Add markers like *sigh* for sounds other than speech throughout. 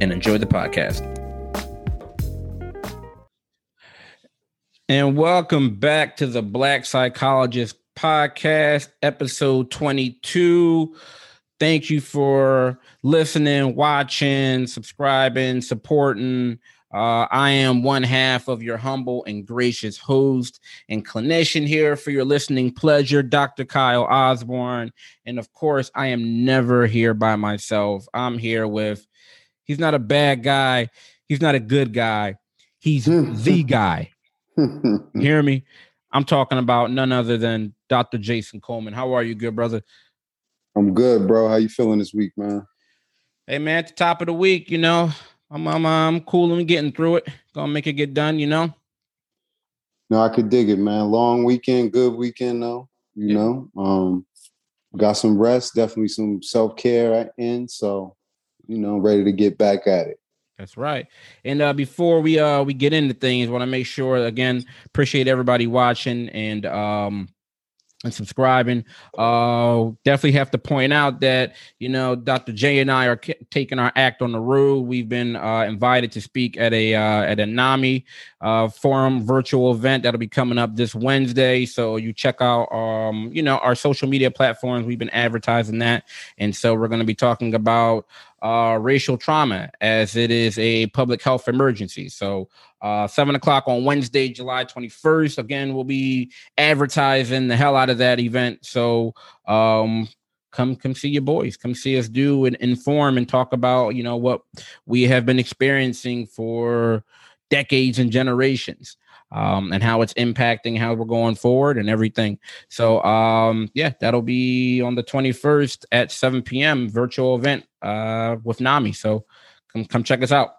and enjoy the podcast. And welcome back to the Black Psychologist Podcast, episode 22. Thank you for listening, watching, subscribing, supporting. Uh, I am one half of your humble and gracious host and clinician here for your listening pleasure, Dr. Kyle Osborne. And of course, I am never here by myself. I'm here with He's not a bad guy. He's not a good guy. He's the guy. *laughs* You hear me? I'm talking about none other than Dr. Jason Coleman. How are you, good brother? I'm good, bro. How you feeling this week, man? Hey, man, at the top of the week, you know, I'm I'm I'm cool and getting through it. Gonna make it get done, you know. No, I could dig it, man. Long weekend, good weekend though. You yeah. know, um, got some rest, definitely some self care in. So you know, ready to get back at it. That's right. And uh, before we uh we get into things, want to make sure again appreciate everybody watching and um and subscribing. Uh, definitely have to point out that you know Dr. J and I are taking our act on the road. We've been uh, invited to speak at a uh, at a NAMI uh, forum virtual event that'll be coming up this Wednesday. So you check out um, you know our social media platforms. We've been advertising that, and so we're going to be talking about uh, racial trauma as it is a public health emergency. So, uh, seven o'clock on Wednesday, July 21st. Again, we'll be advertising the hell out of that event. So, um, come come see your boys come see us do and inform and talk about you know what we have been experiencing for decades and generations um, and how it's impacting how we're going forward and everything. So um, yeah, that'll be on the 21st at 7 p.m. virtual event uh, with NAMI. So come come check us out.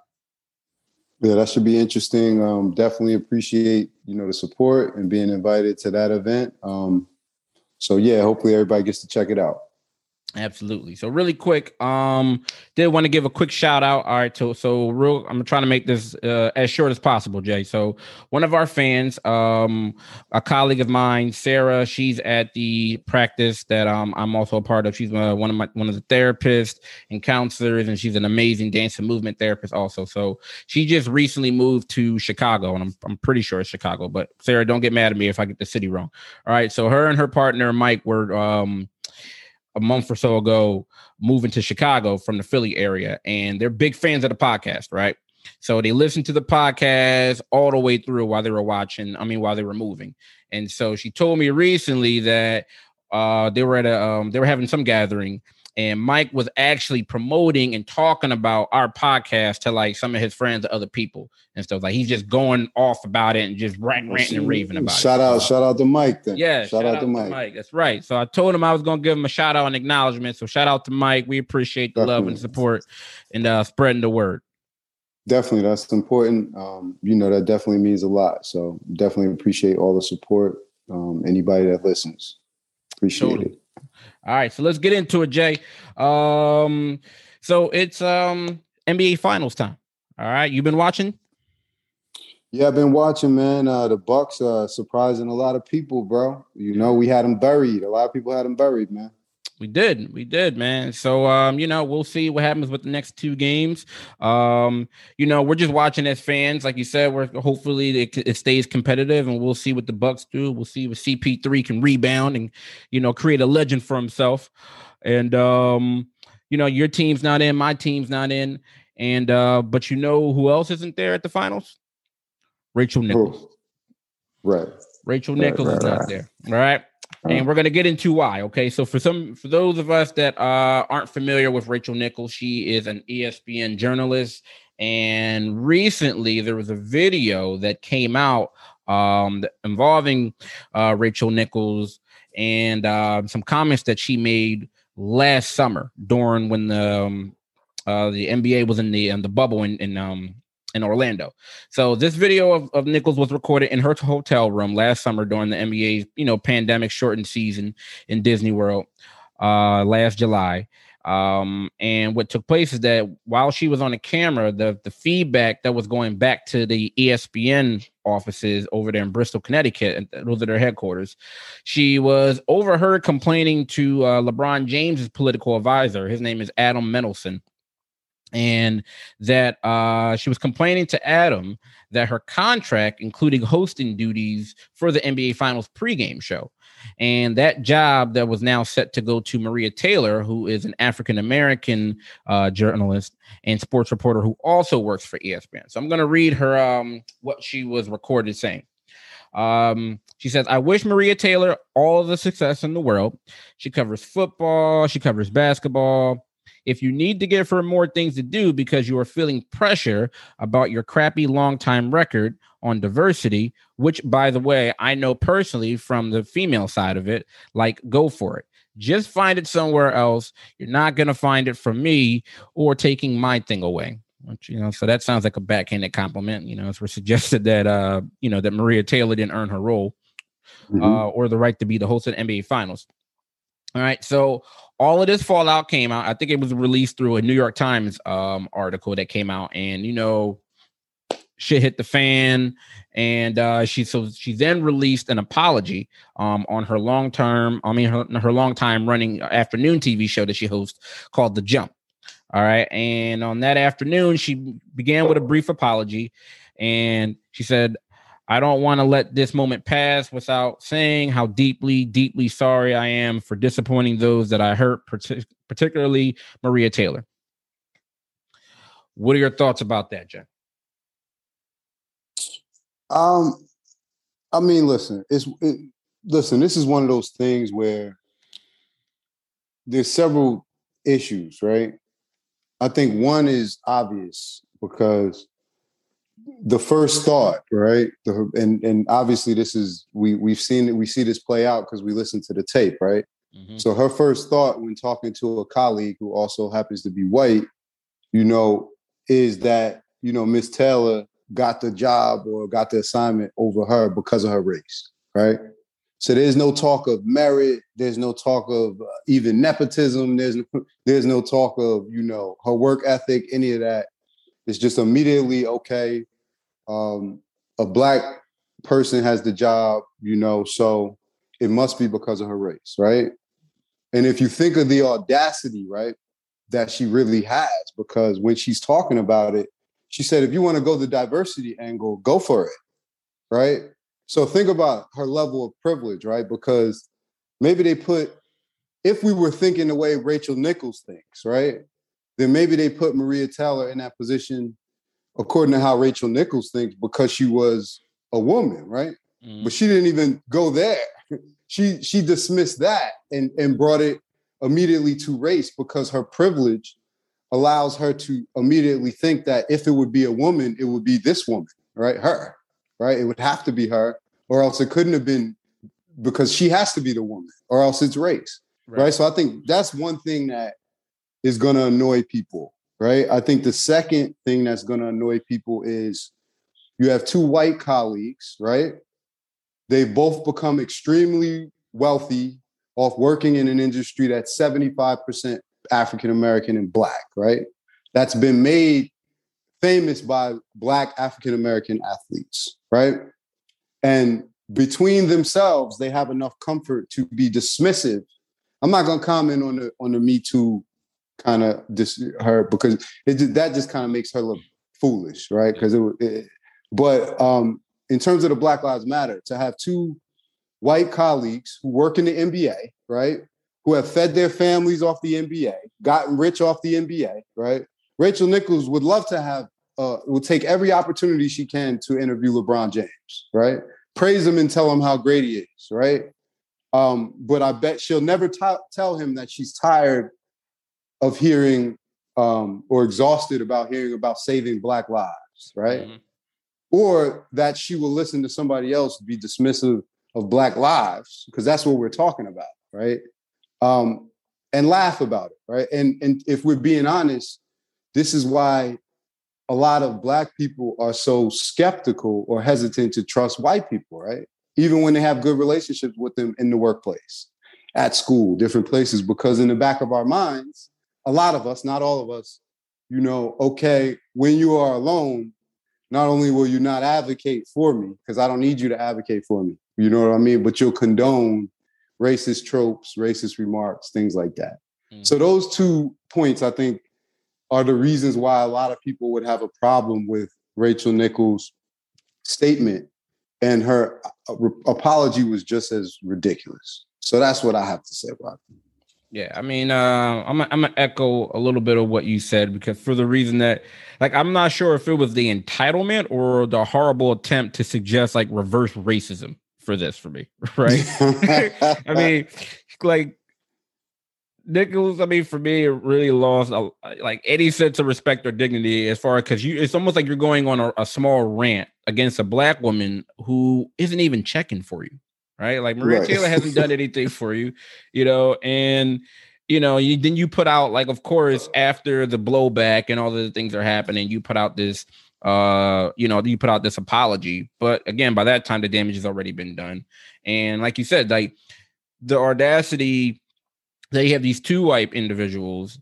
Yeah, that should be interesting. Um, definitely appreciate you know the support and being invited to that event. Um, so yeah, hopefully everybody gets to check it out. Absolutely. So really quick, um, did want to give a quick shout out. All right, so so real. I'm trying to make this uh, as short as possible, Jay. So one of our fans, um, a colleague of mine, Sarah, she's at the practice that um I'm also a part of. She's uh, one of my one of the therapists and counselors, and she's an amazing dance and movement therapist also. So she just recently moved to Chicago, and I'm I'm pretty sure it's Chicago. But Sarah, don't get mad at me if I get the city wrong. All right, so her and her partner Mike were um a month or so ago moving to Chicago from the Philly area, and they're big fans of the podcast, right? So they listened to the podcast all the way through while they were watching, I mean, while they were moving. And so she told me recently that uh, they were at a um, they were having some gathering and Mike was actually promoting and talking about our podcast to like some of his friends and other people and stuff. Like he's just going off about it and just rant, ranting and raving about shout it. Shout out, shout out to Mike then. Yeah, shout, shout out, out, to Mike. Mike. That's right. So I told him I was gonna give him a shout out and acknowledgement. So shout out to Mike. We appreciate the Definitely. love and support and uh, spreading the word. Definitely, that's important. Um, you know, that definitely means a lot. So definitely appreciate all the support. Um, anybody that listens, appreciate totally. it. All right, so let's get into it, Jay. Um, so it's um NBA Finals time. All right, you've been watching. Yeah, I've been watching, man. Uh, the Bucks uh, surprising a lot of people, bro. You know, we had them buried. A lot of people had them buried, man. We did, we did, man. So um, you know, we'll see what happens with the next two games. Um, you know, we're just watching as fans, like you said. We're hopefully it, it stays competitive, and we'll see what the Bucks do. We'll see if CP3 can rebound and you know create a legend for himself. And um, you know, your team's not in, my team's not in, and uh, but you know who else isn't there at the finals? Rachel Nichols. Right. Rachel Nichols right, right, is not right. there. All right and we're going to get into why okay? So for some for those of us that uh, aren't familiar with rachel nichols she is an espn journalist. And recently there was a video that came out um, involving uh, rachel nichols and uh, some comments that she made last summer during when the um, Uh, the NBA was in the in the bubble in, in um in Orlando. So this video of, of Nichols was recorded in her hotel room last summer during the NBA, you know, pandemic shortened season in Disney World uh last July. Um, and what took place is that while she was on the camera, the the feedback that was going back to the ESPN offices over there in Bristol, Connecticut, and those are their headquarters, she was overheard complaining to uh, LeBron James's political advisor. His name is Adam Mendelsohn and that uh, she was complaining to Adam that her contract including hosting duties for the NBA Finals pregame show. And that job that was now set to go to Maria Taylor, who is an African American uh, journalist and sports reporter who also works for ESPN. So I'm going to read her um, what she was recorded saying. Um, she says, I wish Maria Taylor all the success in the world. She covers football, she covers basketball, if you need to give her more things to do because you are feeling pressure about your crappy long time record on diversity, which, by the way, I know personally from the female side of it, like go for it. Just find it somewhere else. You're not going to find it from me or taking my thing away. Which, you know, so that sounds like a backhanded compliment. You know, as we're *laughs* suggested that, uh, you know, that Maria Taylor didn't earn her role mm-hmm. uh, or the right to be the host of the NBA Finals. All right. So all of this fallout came out. I think it was released through a New York Times um, article that came out, and you know, shit hit the fan. And uh, she so she then released an apology um, on her long term, I mean her, her long time running afternoon TV show that she hosts called The Jump. All right, and on that afternoon, she began with a brief apology, and she said, I don't want to let this moment pass without saying how deeply, deeply sorry I am for disappointing those that I hurt, particularly Maria Taylor. What are your thoughts about that, Jen? Um, I mean, listen, it's it, listen. This is one of those things where there's several issues, right? I think one is obvious because the first thought, right? The, and and obviously this is we we've seen it. We see this play out because we listen to the tape, right? Mm-hmm. So her first thought when talking to a colleague who also happens to be white, you know, is that you know Miss Taylor got the job or got the assignment over her because of her race, right? So there's no talk of merit. There's no talk of uh, even nepotism. There's no, there's no talk of you know her work ethic, any of that. It's just immediately okay um, a black person has the job, you know, so it must be because of her race, right? And if you think of the audacity, right, that she really has, because when she's talking about it, she said, if you want to go the diversity angle, go for it, right? So think about her level of privilege, right? Because maybe they put, if we were thinking the way Rachel Nichols thinks, right, then maybe they put Maria Taylor in that position according to how Rachel Nichols thinks, because she was a woman, right? Mm-hmm. But she didn't even go there. *laughs* She she dismissed that and and brought it immediately to race because her privilege allows her to immediately think that if it would be a woman, it would be this woman, right? Her, right? It would have to be her, or else it couldn't have been because she has to be the woman, or else it's race, right? right? So I think that's one thing that is going to annoy people right? I think the second thing that's going to annoy people is you have two white colleagues, right? They both become extremely wealthy off working in an industry that's 75% African American and black, right? That's been made famous by black African American athletes, right? And between themselves, they have enough comfort to be dismissive. I'm not going to comment on the on the Me Too kind of dis her because it just, that just kind of makes her look foolish, right? Because it, it, but um, in terms of the Black Lives Matter, to have two white colleagues who work in the NBA, right, who have fed their families off the NBA, gotten rich off the NBA, right? Rachel Nichols would love to have, uh, will take every opportunity she can to interview LeBron James, right? Praise him and tell him how great he is, right? Um, but I bet she'll never t- tell him that she's tired of hearing um, or exhausted about hearing about saving Black lives, right? Mm-hmm. Or that she will listen to somebody else be dismissive of Black lives, because that's what we're talking about, right? Um, and laugh about it, right? And and if we're being honest, this is why a lot of black people are so skeptical or hesitant to trust white people, right? Even when they have good relationships with them in the workplace, at school, different places, because in the back of our minds, a lot of us, not all of us, you know, okay, when you are alone, not only will you not advocate for me, because I don't need you to advocate for me, you know what I mean? But you'll condone racist tropes, racist remarks, things like that. Mm-hmm. So those two points, I think, are the reasons why a lot of people would have a problem with Rachel Nichols' statement, and her uh, apology was just as ridiculous. So that's what I have to say about it. Yeah, I mean, uh, I'm I'm gonna echo a little bit of what you said because for the reason that, like, I'm not sure if it was the entitlement or the horrible attempt to suggest like reverse racism for this for me, *laughs* right? I *laughs* mean, like Nichols, I mean, for me, it really lost a, like any sense of respect or dignity as far because you, it's almost like you're going on a, a, small rant against a black woman who isn't even checking for you, right? Like Maria right. Taylor hasn't done anything for you, you know, and you know, you then you put out like, of course, after the blowback and all the things are happening, you put out this, uh, you know, you put out this apology, but again, by that time, the damage has already been done, and like you said, like the audacity they have these two white individuals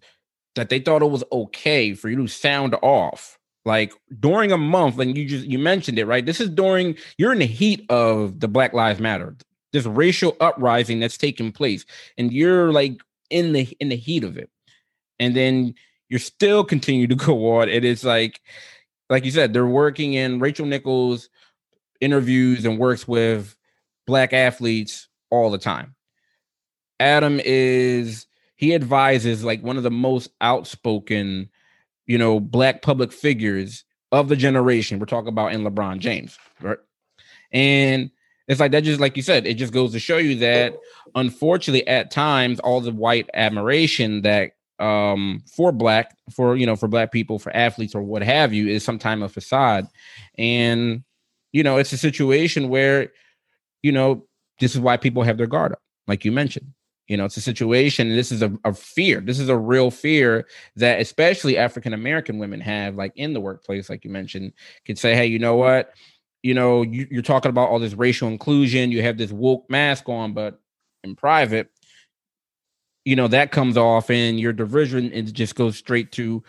that they thought it was okay for you to sound off like during a month and you just you mentioned it right this is during you're in the heat of the black lives matter this racial uprising that's taking place and you're like in the in the heat of it and then you're still continue to *laughs* go on it is like like you said they're working in rachel nichols interviews and works with black athletes all the time Adam is he advises like one of the most outspoken, you know, black public figures of the generation. We're talking about in LeBron James, right? And it's like that just like you said, it just goes to show you that unfortunately at times all the white admiration that um for black for you know for black people for athletes or what have you is sometimes a facade and you know it's a situation where you know this is why people have their guard up like you mentioned you know, it's a situation, this is a, a fear. This is a real fear that especially African American women have, like in the workplace, like you mentioned, could say, hey, you know what? You know, you, you're talking about all this racial inclusion, you have this woke mask on, but in private, you know, that comes off and your division it just goes straight to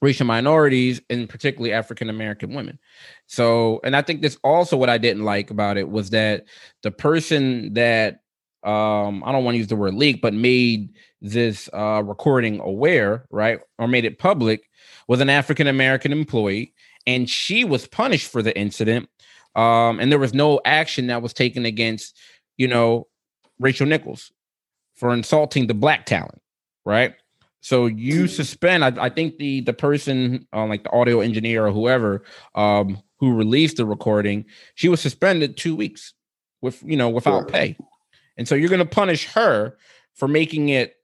racial minorities and particularly African American women. So, and I think this also what I didn't like about it was that the person that um, I don't want to use the word leak, but made this uh, recording aware, right, or made it public, was an African American employee, and she was punished for the incident. Um, and there was no action that was taken against, you know, Rachel Nichols for insulting the black talent, right? So you suspend. I, I think the the person, uh, like the audio engineer or whoever, um, who released the recording, she was suspended two weeks with you know without pay. And so you're going to punish her for making it,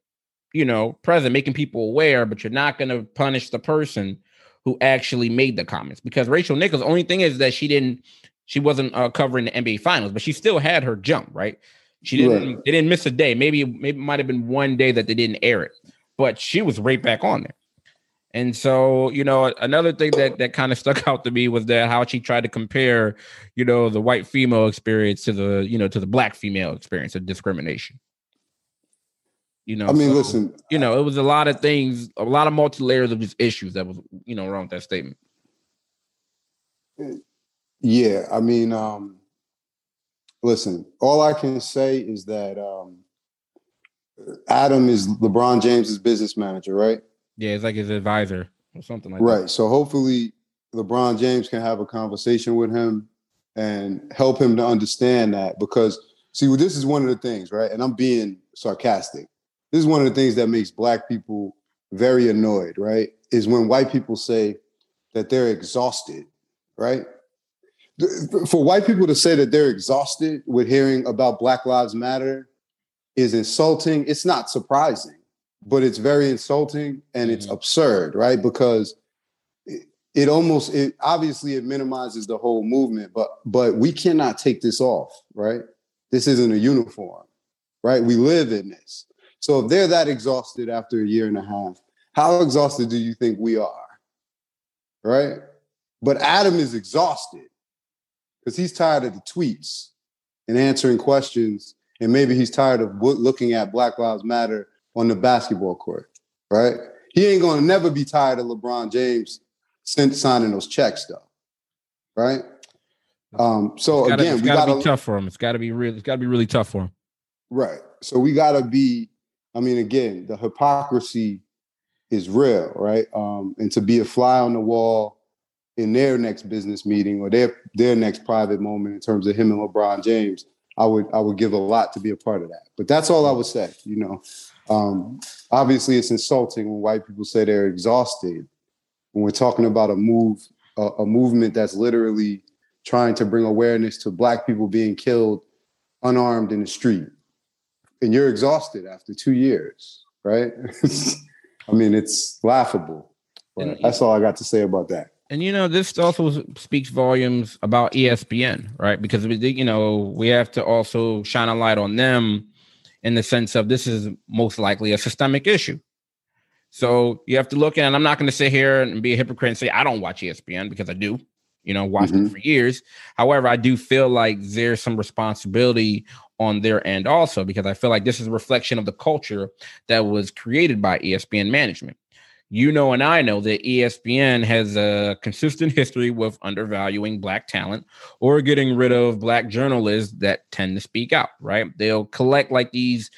you know, present, making people aware, but you're not going to punish the person who actually made the comments because Rachel Nichols. Only thing is that she didn't, she wasn't uh, covering the NBA Finals, but she still had her jump right. She didn't, right. they didn't miss a day. Maybe, maybe it might have been one day that they didn't air it, but she was right back on there. And so, you know, another thing that that kind of stuck *laughs* out to me was that how she tried to compare, you know, the white female experience to the, you know, to the black female experience of discrimination. You know, I mean, so, listen, you know, it was a lot of things, a lot of multi layers of just issues that was, you know, wrong with that statement. Yeah, I mean, um, listen, all I can say is that um, Adam is LeBron James's business manager, right? Yeah, it's like his advisor or something like right. that. Right. So hopefully LeBron James can have a conversation with him and help him to understand that because see well, this is one of the things, right? And I'm being sarcastic. This is one of the things that makes black people very annoyed, right? Is when white people say that they're exhausted, right? For white people to say that they're exhausted with hearing about Black Lives Matter is insulting. It's not surprising but it's very insulting and it's mm-hmm. absurd, right? Because it, it almost it obviously it minimizes the whole movement, but but we cannot take this off, right? This isn't a uniform, right? We live in this. So if they're that exhausted after a year and a half, how exhausted do you think we are? Right? But Adam is exhausted because he's tired of the tweets and answering questions. And maybe he's tired of looking at Black Lives Matter on the basketball court, right? He ain't gonna never be tired of LeBron James since signing those checks, though, right? Um, so gotta, again, we gotta, gotta be tough for him. It's gotta be real. It's gotta be really tough for him. Right. So we gotta be. I mean, again, the hypocrisy is real, right? Um, and to be a fly on the wall in their next business meeting or their their next private moment in terms of him and LeBron James, I would I would give a lot to be a part of that. But that's all I would say. You know, um, obviously it's insulting when white people say they're exhausted when we're talking about a move a, a movement that's literally trying to bring awareness to black people being killed unarmed in the street and you're exhausted after two years right *laughs* i mean it's laughable and, that's all i got to say about that and you know this also speaks volumes about espn right because we, you know we have to also shine a light on them in the sense of this is most likely a systemic issue so you have to look at and i'm not going to sit here and be a hypocrite and say i don't watch espn because i do you know, watched mm-hmm. it for years. However, I do feel like there's some responsibility on their end also because I feel like this is a reflection of the culture that was created by ESPN management. You know, and I know that ESPN has a consistent history with undervaluing black talent or getting rid of black journalists that tend to speak out, right? They'll collect like these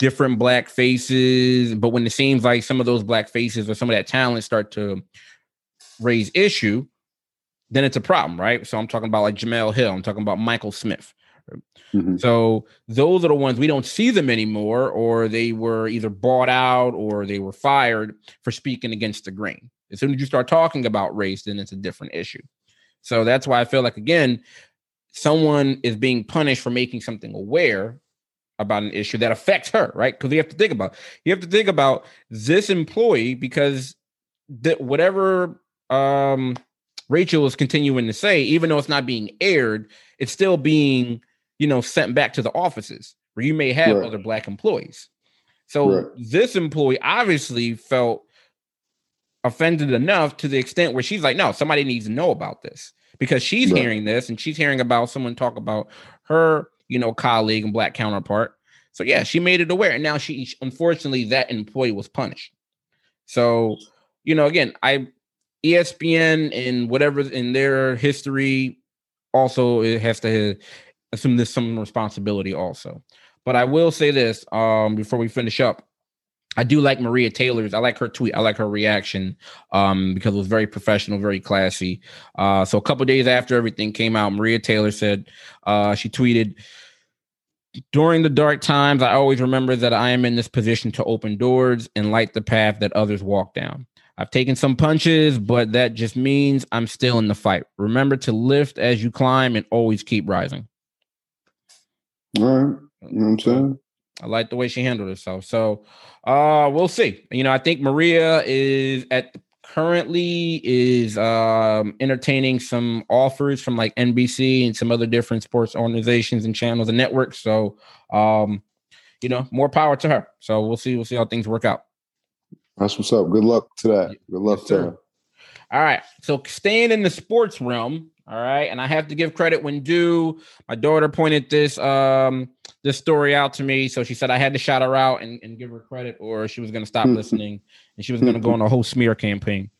different black faces, but when it seems like some of those black faces or some of that talent start to raise issue, then it's a problem, right? So I'm talking about like Jemele Hill, I'm talking about Michael Smith. Mm-hmm. So those are the ones we don't see them anymore, or they were either bought out or they were fired for speaking against the grain. As soon as you start talking about race, then it's a different issue. So that's why I feel like again, someone is being punished for making something aware about an issue that affects her, right? Because you have to think about you have to think about this employee because that whatever um Rachel is continuing to say, even though it's not being aired, it's still being, you know, sent back to the offices where you may have right. other black employees. So right. this employee obviously felt offended enough to the extent where she's like, no, somebody needs to know about this because she's right. hearing this and she's hearing about someone talk about her, you know, colleague and black counterpart. So yeah, she made it aware. And now she unfortunately that employee was punished. So, you know, again, I ESPN and whatever in their history also it has to assume there's some responsibility also. But I will say this um, before we finish up. I do like Maria Taylor's. I like her tweet. I like her reaction um, because it was very professional, very classy. Uh, so a couple days after everything came out, Maria Taylor said uh, she tweeted, "During the dark times, I always remember that I am in this position to open doors and light the path that others walk down. I've taken some punches, but that just means I'm still in the fight. Remember to lift as you climb and always keep rising. All right. You know what I'm saying? I like the way she handled herself. So uh we'll see. You know, I think Maria is at currently is um entertaining some offers from like NBC and some other different sports organizations and channels and networks. So um, you know, more power to her. So we'll see, we'll see how things work out. That's what's up. Good luck to that. Good luck yes, to her. All right. So staying in the sports realm, all right, and I have to give credit when due. My daughter pointed this um this story out to me, so she said I had to shout her out and, and give her credit, or she was going to stop listening, and she was going to go on a whole smear campaign.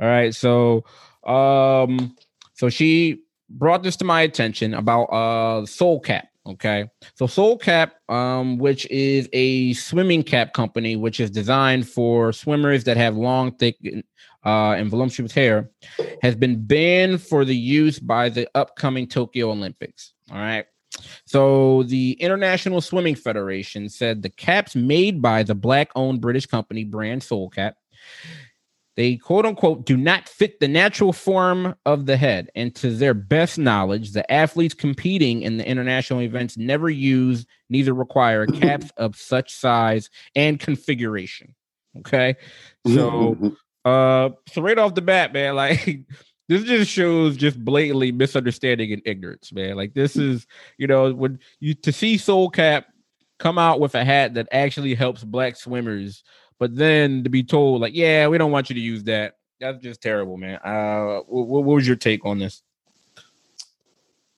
All right, so um, so she brought this to my attention about uh Soul Cap. Okay. So Soul Cap, um, which is a swimming cap company, which is designed for swimmers that have long, thick, uh, and voluptuous hair, has been banned for the use by the upcoming Tokyo Olympics. All right. So the International Swimming Federation said the caps made by the black-owned British company brand Soul Cap they quote unquote do not fit the natural form of the head. And to their best knowledge, the athletes competing in the international events never use, neither require caps of such size and configuration. Okay. So *laughs* uh so right off the bat, man, *laughs* like this just shows just blatantly misunderstanding and ignorance, man. Like this is, you know, when you to see Soul Cap come out with a hat that actually helps black swimmers but then to be told like, yeah, we don't want you to use that. That's just terrible, man. Uh, what, what was your take on this?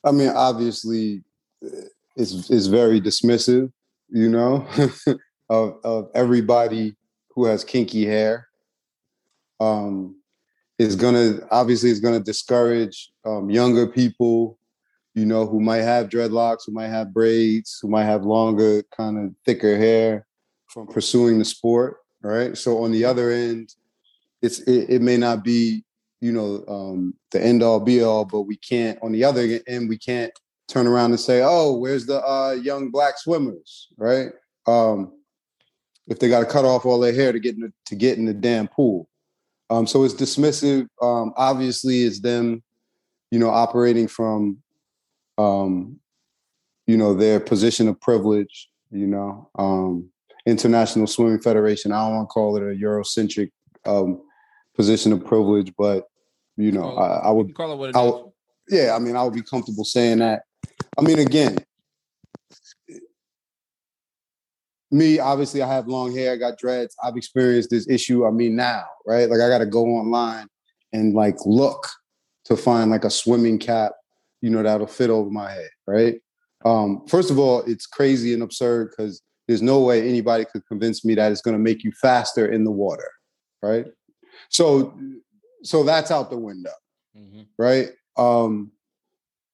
I mean, obviously, it's it's very dismissive, you know, *laughs* of of everybody who has kinky hair. Um, is gonna obviously is gonna discourage um, younger people, you know, who might have dreadlocks, who might have braids, who might have longer, kind of thicker hair, from pursuing the sport. Right. So on the other end, it's it, it may not be you know um, the end all be all, but we can't on the other end we can't turn around and say, oh, where's the uh, young black swimmers, right? Um, if they got to cut off all their hair to get in the, to get in the damn pool. Um, so it's dismissive. Um, obviously, it's them, you know, operating from, um, you know, their position of privilege. You know, um, International Swimming Federation. I don't want to call it a Eurocentric um, position of privilege, but you know, I, I, would call it what it I would, Yeah, I mean, I would be comfortable saying that. I mean, again, me, obviously, I have long hair, I got dreads. I've experienced this issue. I mean, now, right? Like, I got to go online and like look to find like a swimming cap, you know, that'll fit over my head, right? Um, first of all, it's crazy and absurd because there's no way anybody could convince me that it's going to make you faster in the water, right? So, so that's out the window, mm-hmm. right? Um,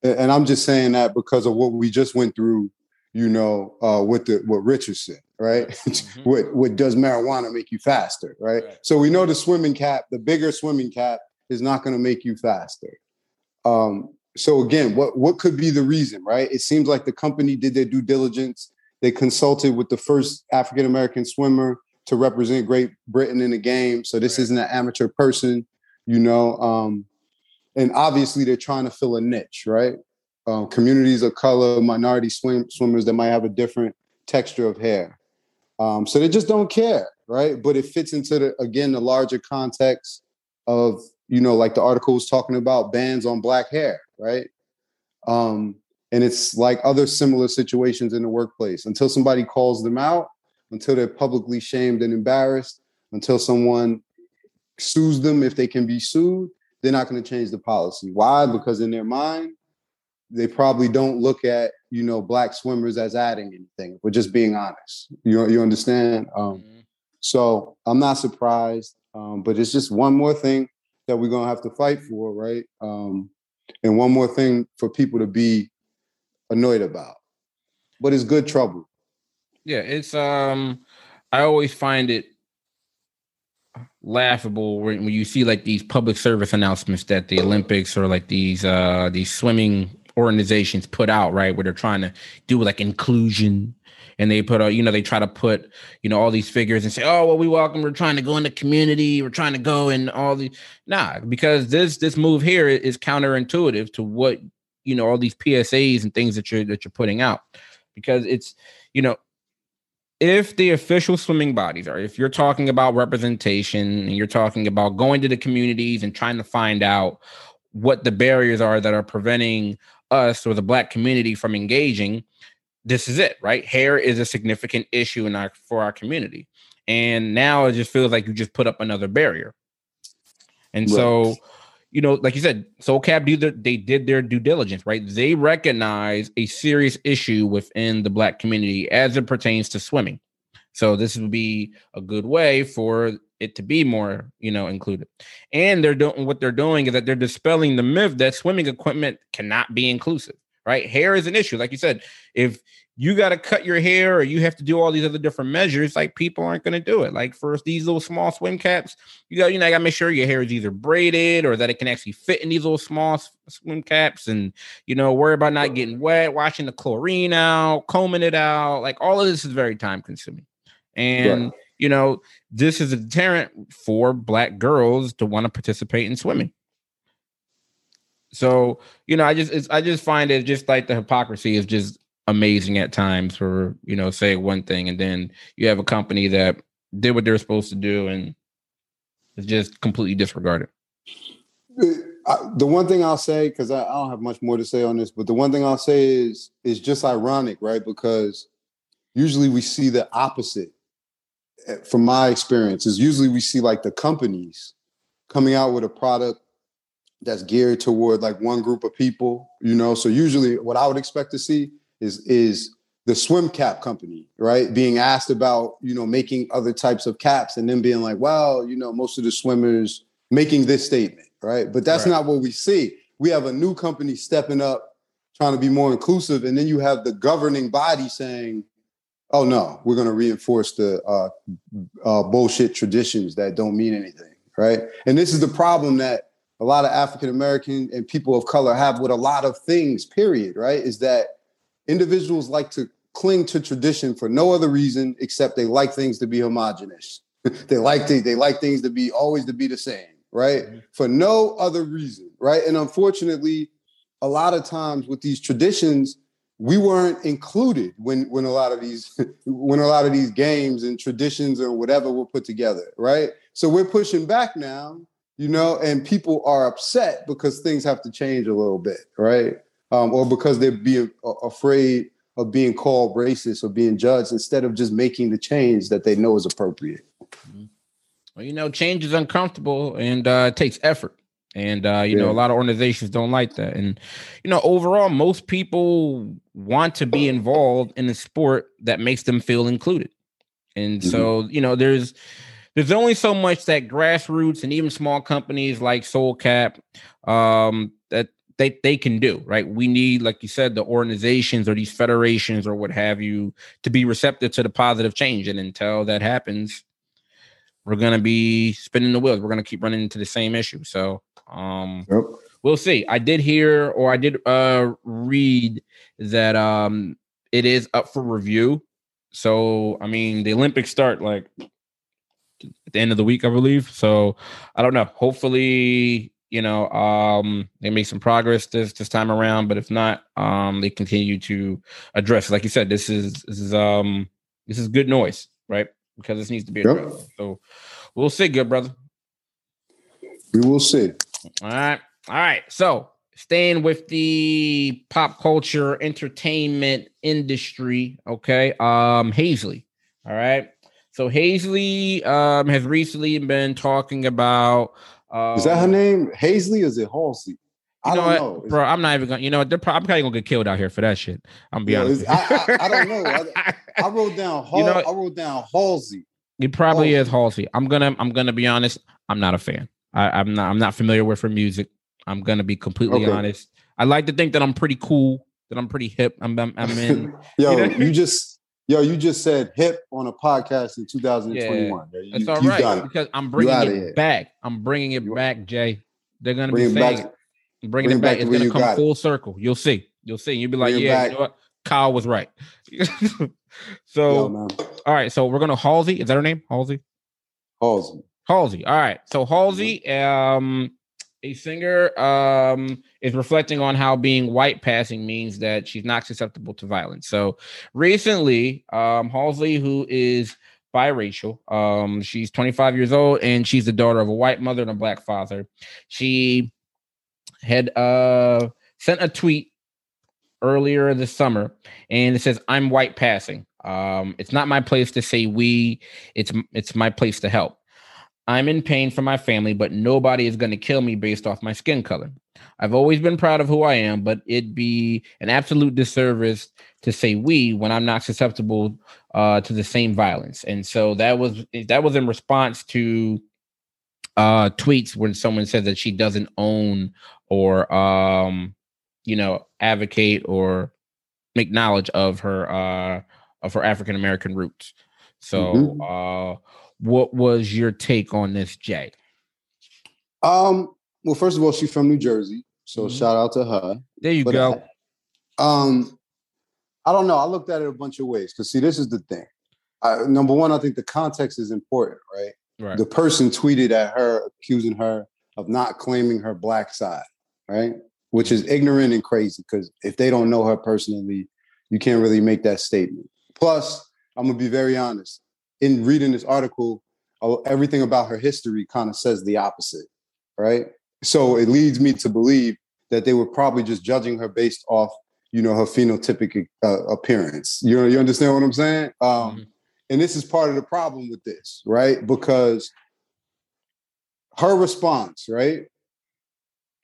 and I'm just saying that because of what we just went through, you know, uh, with the what Richardson, right? *laughs* Mm-hmm. what what does marijuana make you faster, right? right? So we know the swimming cap, the bigger swimming cap, is not going to make you faster. Um, so again, what what could be the reason, right? It seems like the company did their due diligence. They consulted with the first African American swimmer to represent Great Britain in the game. So this right. isn't an amateur person, you know. Um, and obviously they're trying to fill a niche, right? Um, communities of color, minority swim, swimmers that might have a different texture of hair. Um, so they just don't care, right? But it fits into the again the larger context of you know like the article was talking about bans on black hair, right? Um, and it's like other similar situations in the workplace until somebody calls them out, until they're publicly shamed and embarrassed, until someone sues them if they can be sued, they're not going to change the policy. Why? Because in their mind, they probably don't look at you know black swimmers as adding anything. We're just being honest. You you understand? Um, mm-hmm. So I'm not surprised, um, but it's just one more thing that we're gonna have to fight for, right? Um, and one more thing for people to be annoyed about. But it's good trouble. Yeah, it's um I always find it laughable when, when you see like these public service announcements that the Olympics or like these uh these swimming organizations put out, right? Where they're trying to do like inclusion and they put a, you know, they try to put, you know, all these figures and say, oh, well, we welcome, we're trying to go in the community, we're trying to go in all the nah, because this this move here is counterintuitive to what you know, all these PSAs and things that you're that you're putting out. Because it's, you know, if the official swimming bodies are, if you're talking about representation and you're talking about going to the communities and trying to find out what the barriers are that are preventing us or the black community from engaging, this is it, right? Hair is a significant issue in our for our community. And now it just feels like you just put up another barrier. And right. so you know, like you said, Soul Cap do the, they did their due diligence, right? They recognize a serious issue within the black community as it pertains to swimming. So this would be a good way for it to be more, you know, included. And they're doing what they're doing is that they're dispelling the myth that swimming equipment cannot be inclusive, right? Hair is an issue. Like you said, if you got to cut your hair or you have to do all these other different measures like people aren't going to do it like for these little small swim caps you got you know got to make sure your hair is either braided or that it can actually fit in these little small swim caps and you know worry about not getting wet washing the chlorine out combing it out like all of this is very time consuming and yeah. You know this is a deterrent for black girls to want to participate in swimming. So you know i just i just find it just like the hypocrisy is just amazing at times for you know say one thing and then you have a company that did what they're supposed to do and it's just completely disregarded. Uh, the one thing i'll say because I don't have much more to say on this but the one thing i'll say is is just ironic right? Because usually we see the opposite Eh, from my experience, is usually we see like the companies coming out with a product that's geared toward like one group of people, you know. So usually what I would expect to see is is the swim cap company, right? Being asked about, you know, making other types of caps and then being like, well, you know, most of the swimmers making this statement, right? But that's right. not what we see. We have a new company stepping up, trying to be more inclusive. And then you have the governing body saying, oh no, we're going to reinforce the uh, uh, bullshit traditions that don't mean anything, right? And this is the problem that a lot of African American and people of color have with a lot of things, period, right? Is that individuals like to cling to tradition for no other reason except they like things to be homogenous. *laughs* they like to, they like things to be always to be the same, right? Mm-hmm. For no other reason, right? And unfortunately, a lot of times with these traditions, we weren't included when when a lot of these *laughs* when a lot of these games and traditions or whatever were put together, right? So we're pushing back now, you know, and people are upset because things have to change a little bit, right? Um, or because they're being afraid of being called racist or being judged instead of just making the change that they know is appropriate. Mm-hmm. Well, you know, change is uncomfortable and uh, takes effort. And uh, you yeah. know, a lot of organizations don't like that. And you know, overall, most people want to be involved in a sport that makes them feel included. And mm-hmm. so, you know, there's there's only so much that grassroots and even small companies like Soul Cap um, that they they can do right we need like you said the organizations or these federations or what have you to be receptive to the positive change and until that happens we're going to be spinning the wheels. We're going to keep running into the same issue. So um yep. we'll see. I did hear or i did uh read that um it is up for review. So i mean the olympics start like at the end of the week i believe. So i don't know. Hopefully you know, um, they make some progress this this time around, but if not, um, they continue to address. Like you said, this is this is um this is good noise, right? Because this needs to be addressed. Yep. So we'll see, good brother. We will see. All right, all right. So staying with the pop culture entertainment industry, okay. Um, Hazley. All right. So Hazley um has recently been talking about is that her um, name? Halsey is it Halsey? I don't know, bro. I'm not even gonna. You know, they're pro- I'm probably gonna get killed out here for that shit. I'm gonna be yeah, honest. I, I, I, don't know. I, *laughs* I wrote down. Hal, you know, I wrote down Halsey. It probably Halsey. is Halsey. I'm gonna. I'm gonna be honest. I'm not a fan. I, am not. I'm not familiar with her music. I'm gonna be completely okay. honest. I like to think that I'm pretty cool. That I'm pretty hip. I'm. I'm, I'm in. *laughs* Yo, you, know? you just Yo, you just said hip on a podcast in 2021. Yeah, you, all right because I'm bringing it here. back. I'm bringing it back, Jay. They're gonna bring be saying, bringing bring it back. It's gonna come full it. circle. You'll see. You'll see. You'll be like, bring yeah, you know? Kyle was right. *laughs* so, Yo, all right. So we're gonna Halsey. Is that her name? Halsey. Halsey. Halsey. All right. So Halsey, um, a singer um, is reflecting on how being white passing means that she's not susceptible to violence. So recently, um, Halsey, who is biracial, um, she's 25 years old and she's the daughter of a white mother and a black father. She had uh, sent a tweet earlier this summer and it says, I'm white passing. Um, it's not my place to say we, it's it's my place to help. I'm in pain for my family, but nobody is going to kill me based off my skin color. I've always been proud of who I am, but it'd be an absolute disservice to say we when I'm not susceptible uh, to the same violence. And so that was that was in response to uh, tweets when someone said that she doesn't own or um, you know advocate or make knowledge of her uh, of her African American roots. So. Mm-hmm. Uh, what was your take on this, Jay? Um, well, first of all, she's from New Jersey, so mm-hmm. shout out to her. There you but go. I, um, I don't know. I looked at it a bunch of ways because see, this is the thing. I, number one, I think the context is important, right? Right. The person tweeted at her, accusing her of not claiming her black side, right? Which is ignorant and crazy because if they don't know her personally, you can't really make that statement. Plus, I'm gonna be very honest in reading this article, everything about her history kind of says the opposite, right? So it leads me to believe that they were probably just judging her based off, you know, her phenotypic uh, appearance. You know, you understand what I'm saying? Um, mm-hmm. and this is part of the problem with this, right? Because her response, right?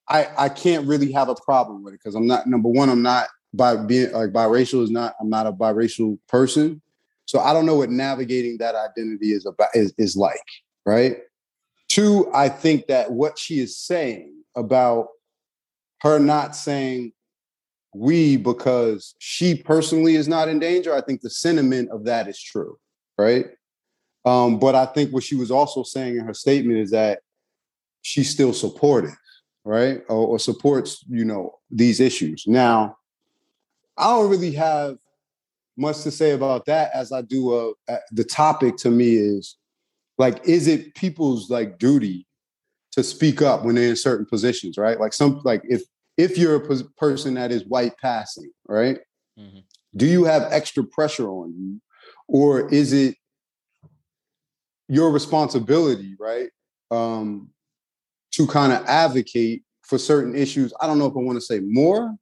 I I can't really have a problem with it because I'm not number one. I'm not by being like biracial is not. I'm not a biracial person, so I don't know what navigating that identity is about is, is like. Right. Two, I think that what she is saying about her not saying we because she personally is not in danger. I think the sentiment of that is true. Right. Um, but I think what she was also saying in her statement is that she's still supportive right? Or, or supports, you know, these issues. Now, I don't really have much to say about that as I do. Uh, uh, the topic to me is like, is it people's like duty to speak up when they're in certain positions, right? Like some, like if if you're a person that is white passing, right? Mm-hmm. Do you have extra pressure on you, or is it your responsibility, right? Um, to kind of advocate for certain issues. I don't know if I want to say more,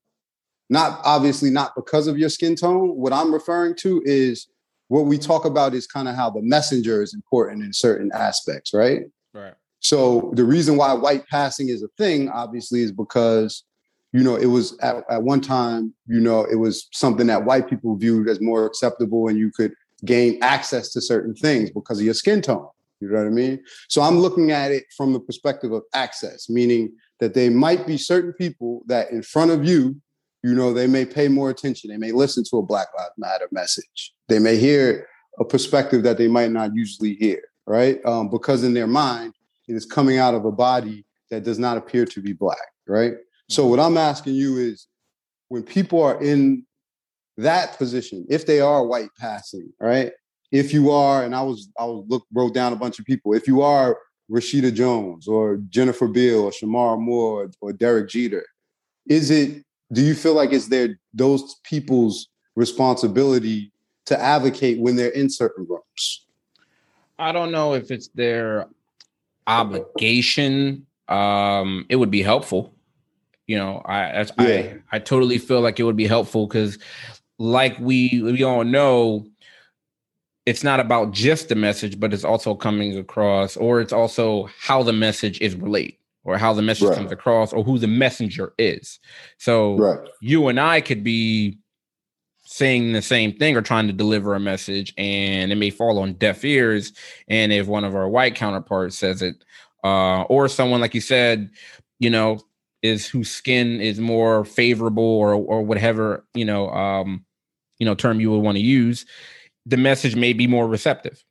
not obviously not because of your skin tone. What I'm referring to is what we talk about is kind of how the messenger is important in certain aspects, right? Right. So the reason why white passing is a thing, obviously, is because you know it was at, at one time, you know, it was something that white people viewed as more acceptable, and you could gain access to certain things because of your skin tone. You know what I mean? So I'm looking at it from the perspective of access, meaning that they might be certain people that in front of you, you know, they may pay more attention. They may listen to a Black Lives Matter message. They may hear a perspective that they might not usually hear, right? Um, because in their mind, it is coming out of a body that does not appear to be Black, right? So, what I'm asking you is when people are in that position, if they are white passing, right? If you are, and I was I was look wrote down a bunch of people. If you are Rashida Jones or Jennifer Beal or Shemar Moore or, or Derek Jeter, is it? Do you feel like it's their those people's responsibility to advocate when they're in certain rooms? I don't know if it's their obligation. Um, it would be helpful. You know, I yeah. I I totally feel like it would be helpful because, like we we all know, it's not about just the message, but it's also coming across, or it's also how the message is relayed, or how the message right. comes across, or who the messenger is. So right. you and I could be saying the same thing or trying to deliver a message, and it may fall on deaf ears. And if one of our white counterparts says it, uh, or someone like you said, you know, is whose skin is more favorable, or or whatever you know, um, you know, term you would want to use the message may be more receptive.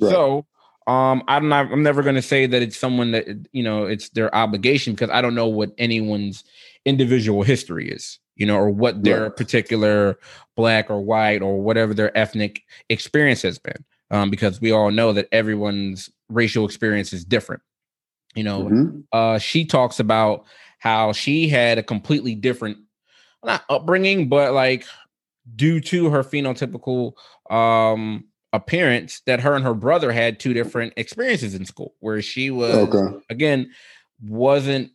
Right. So um i'm not i'm never going to say that it's someone that you know it's their obligation because i don't know what anyone's individual history is you know or what their right. particular black or white or whatever their ethnic experience has been um because we all know that everyone's racial experience is different you know mm-hmm. uh she talks about how she had a completely different not upbringing but like due to her phenotypical um appearance that her and her brother had two different experiences in school where she was okay. again wasn't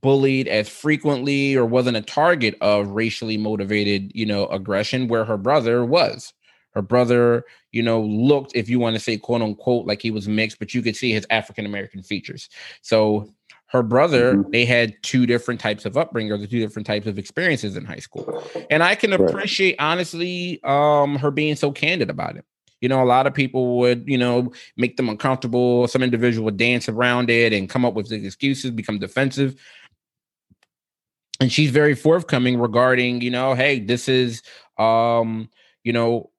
bullied as frequently or wasn't a target of racially motivated you know aggression where her brother was her brother you know looked if you want to say quote unquote like he was mixed but you could see his african american features so her brother mm-hmm. they had two different types of upbringing or the two different types of experiences in high school and i can appreciate right. honestly um her being so candid about it you know a lot of people would you know make them uncomfortable some individual would dance around it and come up with excuses become defensive and she's very forthcoming regarding you know hey this is um you know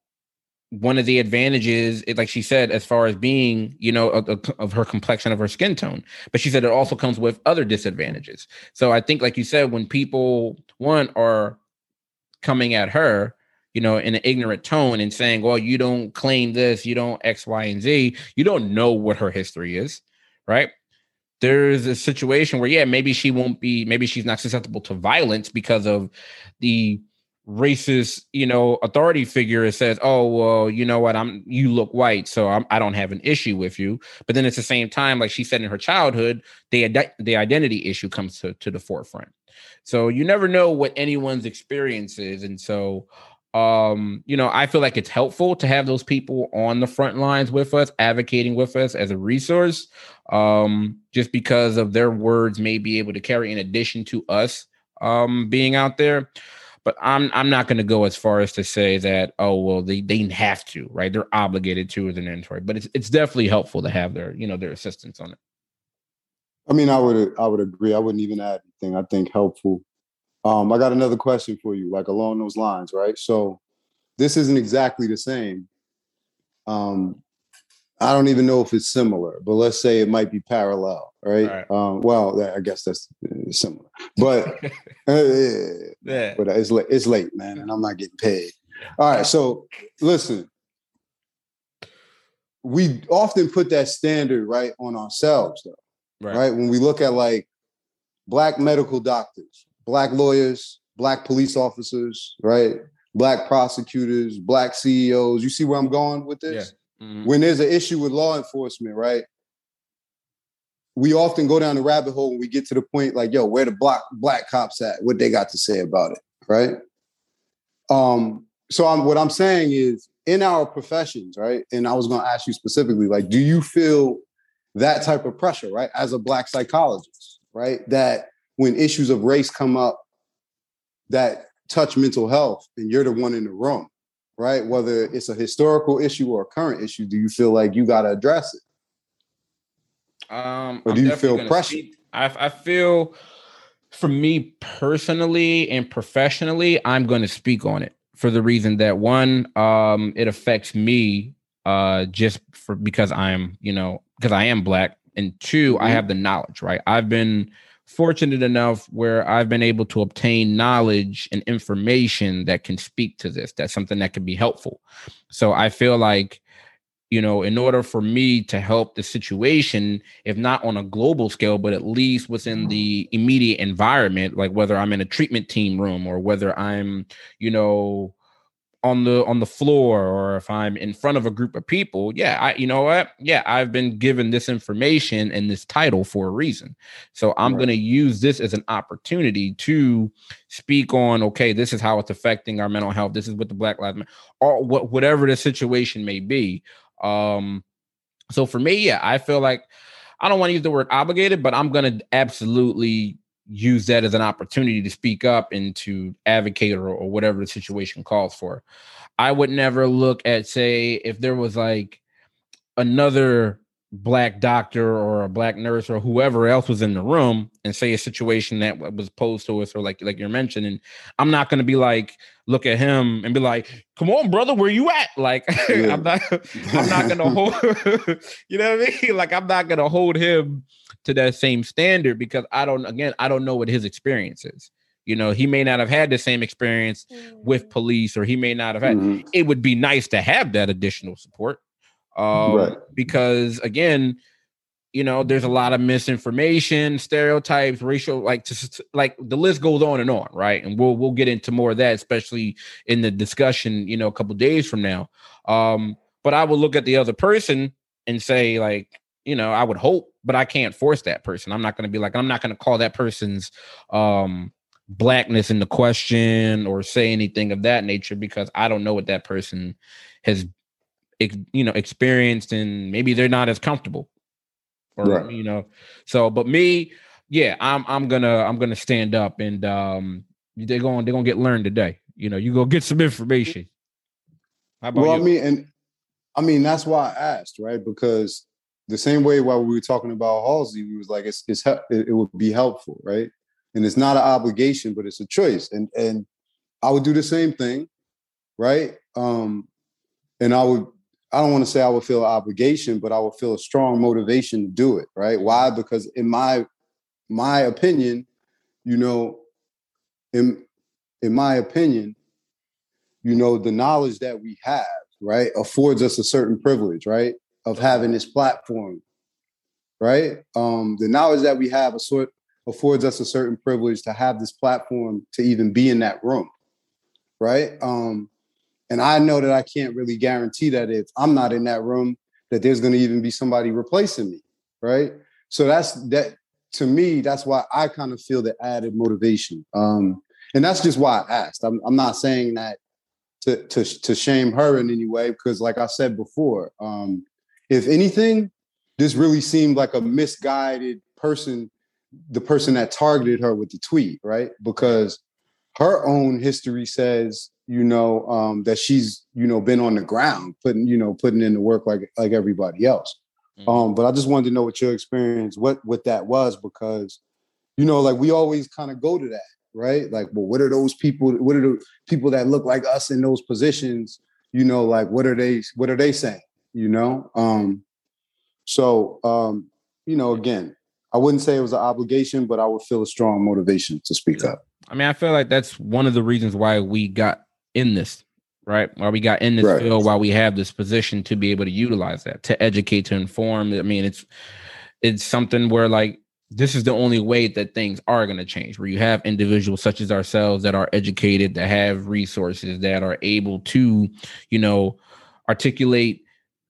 one of the advantages, like she said, as far as being, you know, of, of, her complexion, of her skin tone. But she said it also comes with other disadvantages. So I think, like you said, when people, one, are coming at her, you know, in an ignorant tone and saying, well, you don't claim this, you don't X, Y, and Z, you don't know what her history is, right? There's a situation where, yeah, maybe she won't be, maybe she's not susceptible to violence because of the racist, you know, authority figure says, "Oh, well, you know what? I'm you look white, so I'm, I don't have an issue with you." But then at the same time, like she said in her childhood, the the identity issue comes to to the forefront. So you never know what anyone's experience is, and so um, you know, I feel like it's helpful to have those people on the front lines with us, advocating with us as a resource, um, just because of their words may be able to carry in addition to us um, being out there. But I'm I'm not going to go as far as to say that oh well they they have to right they're obligated to as an inventory, but it's it's definitely helpful to have their you know their assistance on it. I mean, I would I would agree. I wouldn't even add anything. I think helpful um, I got another question for you, like along those lines, right? So this isn't exactly the same. Um, I don't even know if it's similar, but let's say it might be parallel, right? right. Um, well, I guess that's uh, similar, but *laughs* uh, yeah. but it's late. It's late, man, and I'm not getting paid. All right, so listen, we often put that standard right on ourselves, though, right? right? When we look at like black medical doctors, black lawyers, black police officers, right? Black prosecutors, black CEOs. You see where I'm going with this? Yeah. Mm-hmm. When there's an issue with law enforcement, right? We often go down the rabbit hole when we get to the point like, yo, where the black black cops at? What they got to say about it, right? Um, so I'm what I'm saying is in our professions, right? And I was gonna ask you specifically, like, do you feel that type of pressure, right? As a black psychologist, right? That when issues of race come up that touch mental health and you're the one in the room, right? Whether it's a historical issue or a current issue, do you feel like you got to address it? Um, or do I'm you feel pressure? I, I feel for me personally and professionally, I'm going to speak on it for the reason that one, um, it affects me uh, just for because I'm, you know, because I am black, and 2 mm-hmm. I have the knowledge, right? I've been fortunate enough where I've been able to obtain knowledge and information that can speak to this. That's something that can be helpful. So I feel like, you know, in order for me to help the situation, if not on a global scale, but at least within the immediate environment, like whether I'm in a treatment team room or whether I'm, you know, on the on the floor or if I'm in front of a group of people, yeah, I you know what? Yeah, I've been given this information and this title for a reason. So I'm right. going to use this as an opportunity to speak on okay, this is how it's affecting our mental health. This is what the Black Lives Matter or what whatever the situation may be. Um so for me, yeah, I feel like I don't want to use the word obligated, but I'm going to absolutely use that as an opportunity to speak up and to advocate or, or whatever the situation calls for. I would never look at, say, if there was like another black doctor or a black nurse or whoever else was in the room and say a situation that was posed to us or like like you're mentioning i'm not going to be like look at him and be like come on brother where you at like *laughs* yeah. i'm not i'm not going *laughs* to hold *laughs* you know what i mean like i'm not going to hold him to that same standard because I don't again I don't know what his experience is. You know, he may not have had the same experience with mm-hmm. police, or he may not have had. Mm-hmm. It would be nice to have that additional support, um, right. because again, you know, there's a lot of misinformation, stereotypes, racial, like just like the list goes on and on, right? And we'll we'll get into more of that, especially in the discussion, you know, a couple days from now. Um, but I will look at the other person and say, like, you know, I would hope but I can't force that person. I'm not going to be like, I'm not going to call that person's um, blackness into question or say anything of that nature because I don't know what that person has, you know, experienced and maybe they're not as comfortable or, right. you know, so, but me, yeah, I'm, I'm gonna, I'm gonna stand up and um, they're gonna, they're gonna get learned today. You know, you go get some information. well, you? I mean, and I mean, that's why I asked, right? Because the same way while we were talking about Halsey, we was like, it's, it's it, would be helpful, right? And it's not an obligation, but it's a choice. And and I would do the same thing, right? Um, and I would I don't want to say I would feel an obligation, but I would feel a strong motivation to do it, right? Why? Because in my my opinion, you know, in in my opinion, you know, the knowledge that we have, right, affords us a certain privilege, right? of having this platform, right? Um, the knowledge that we have a sort affords us a certain privilege to have this platform to even be in that room, right? Um, and I know that I can't really guarantee that if I'm not in that room, that there's going to even be somebody replacing me, right? So that's that. To me, that's why I kind of feel the added motivation. Um, and that's just why I asked. I'm, I'm not saying that to to to shame her in any way because, like I said before, um, if anything, this really seemed like a misguided person, the person that targeted her with the tweet, right? Because her own history says, you know, um, that she's, you know, been on the ground, putting, you know, putting in the work like like everybody else. Mm-hmm. Um, but I just wanted to know what your experience, what what that was, because, you know, like we always kind of go to that, right? Like, well, what are those people? What are the people that look like us in those positions? You know, like what are they? What are they saying? You know, um, so um, you know, again, I wouldn't say it was an obligation, but I would feel a strong motivation to speak up. I mean, I feel like that's one of the reasons why we got in this, right? Why we got in this right. field, why we have this position to be able to utilize that, to educate, to inform. I mean, it's it's something where like this is the only way that things are going to change where you have individuals such as ourselves that are educated that have resources that are able to you know articulate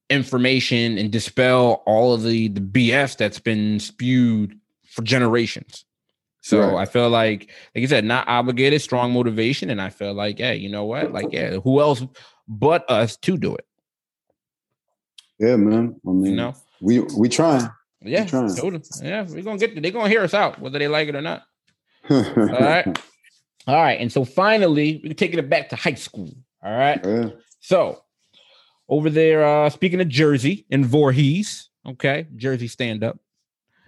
information and dispel all of the the bs that's been spewed for generations so right. I feel like, like you said, not obligated, strong motivation, and I feel like, hey, you know what? Like, yeah, who else but us to do it? Yeah, man. I mean, you know, we we trying. Yeah, we trying. yeah, we're gonna get. They're gonna hear us out, whether they like it or not. *laughs* all right, all right. And so finally, we're taking it back to high school. All right. Yeah. So over there, uh speaking of Jersey and Voorhees, okay, Jersey stand up.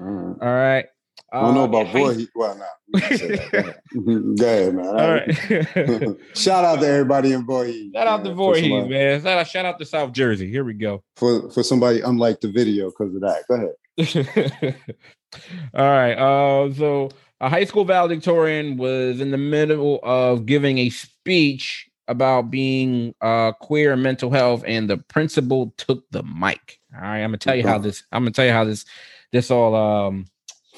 All right. All right. I don't know about boy. well, nah. *laughs* Go ahead, man. All right. *laughs* *laughs* shout out to everybody in Voorhees. Shout out to Voorhees, man. Shout out, shout out to South Jersey. Here we go. For for somebody unlike the video because of that. Go ahead. All right. Uh, so a high school valedictorian was in the middle of giving a speech about being uh, queer and mental health, and the principal took the mic. All right, I'm gonna tell you how this. I'm gonna tell you how this this all um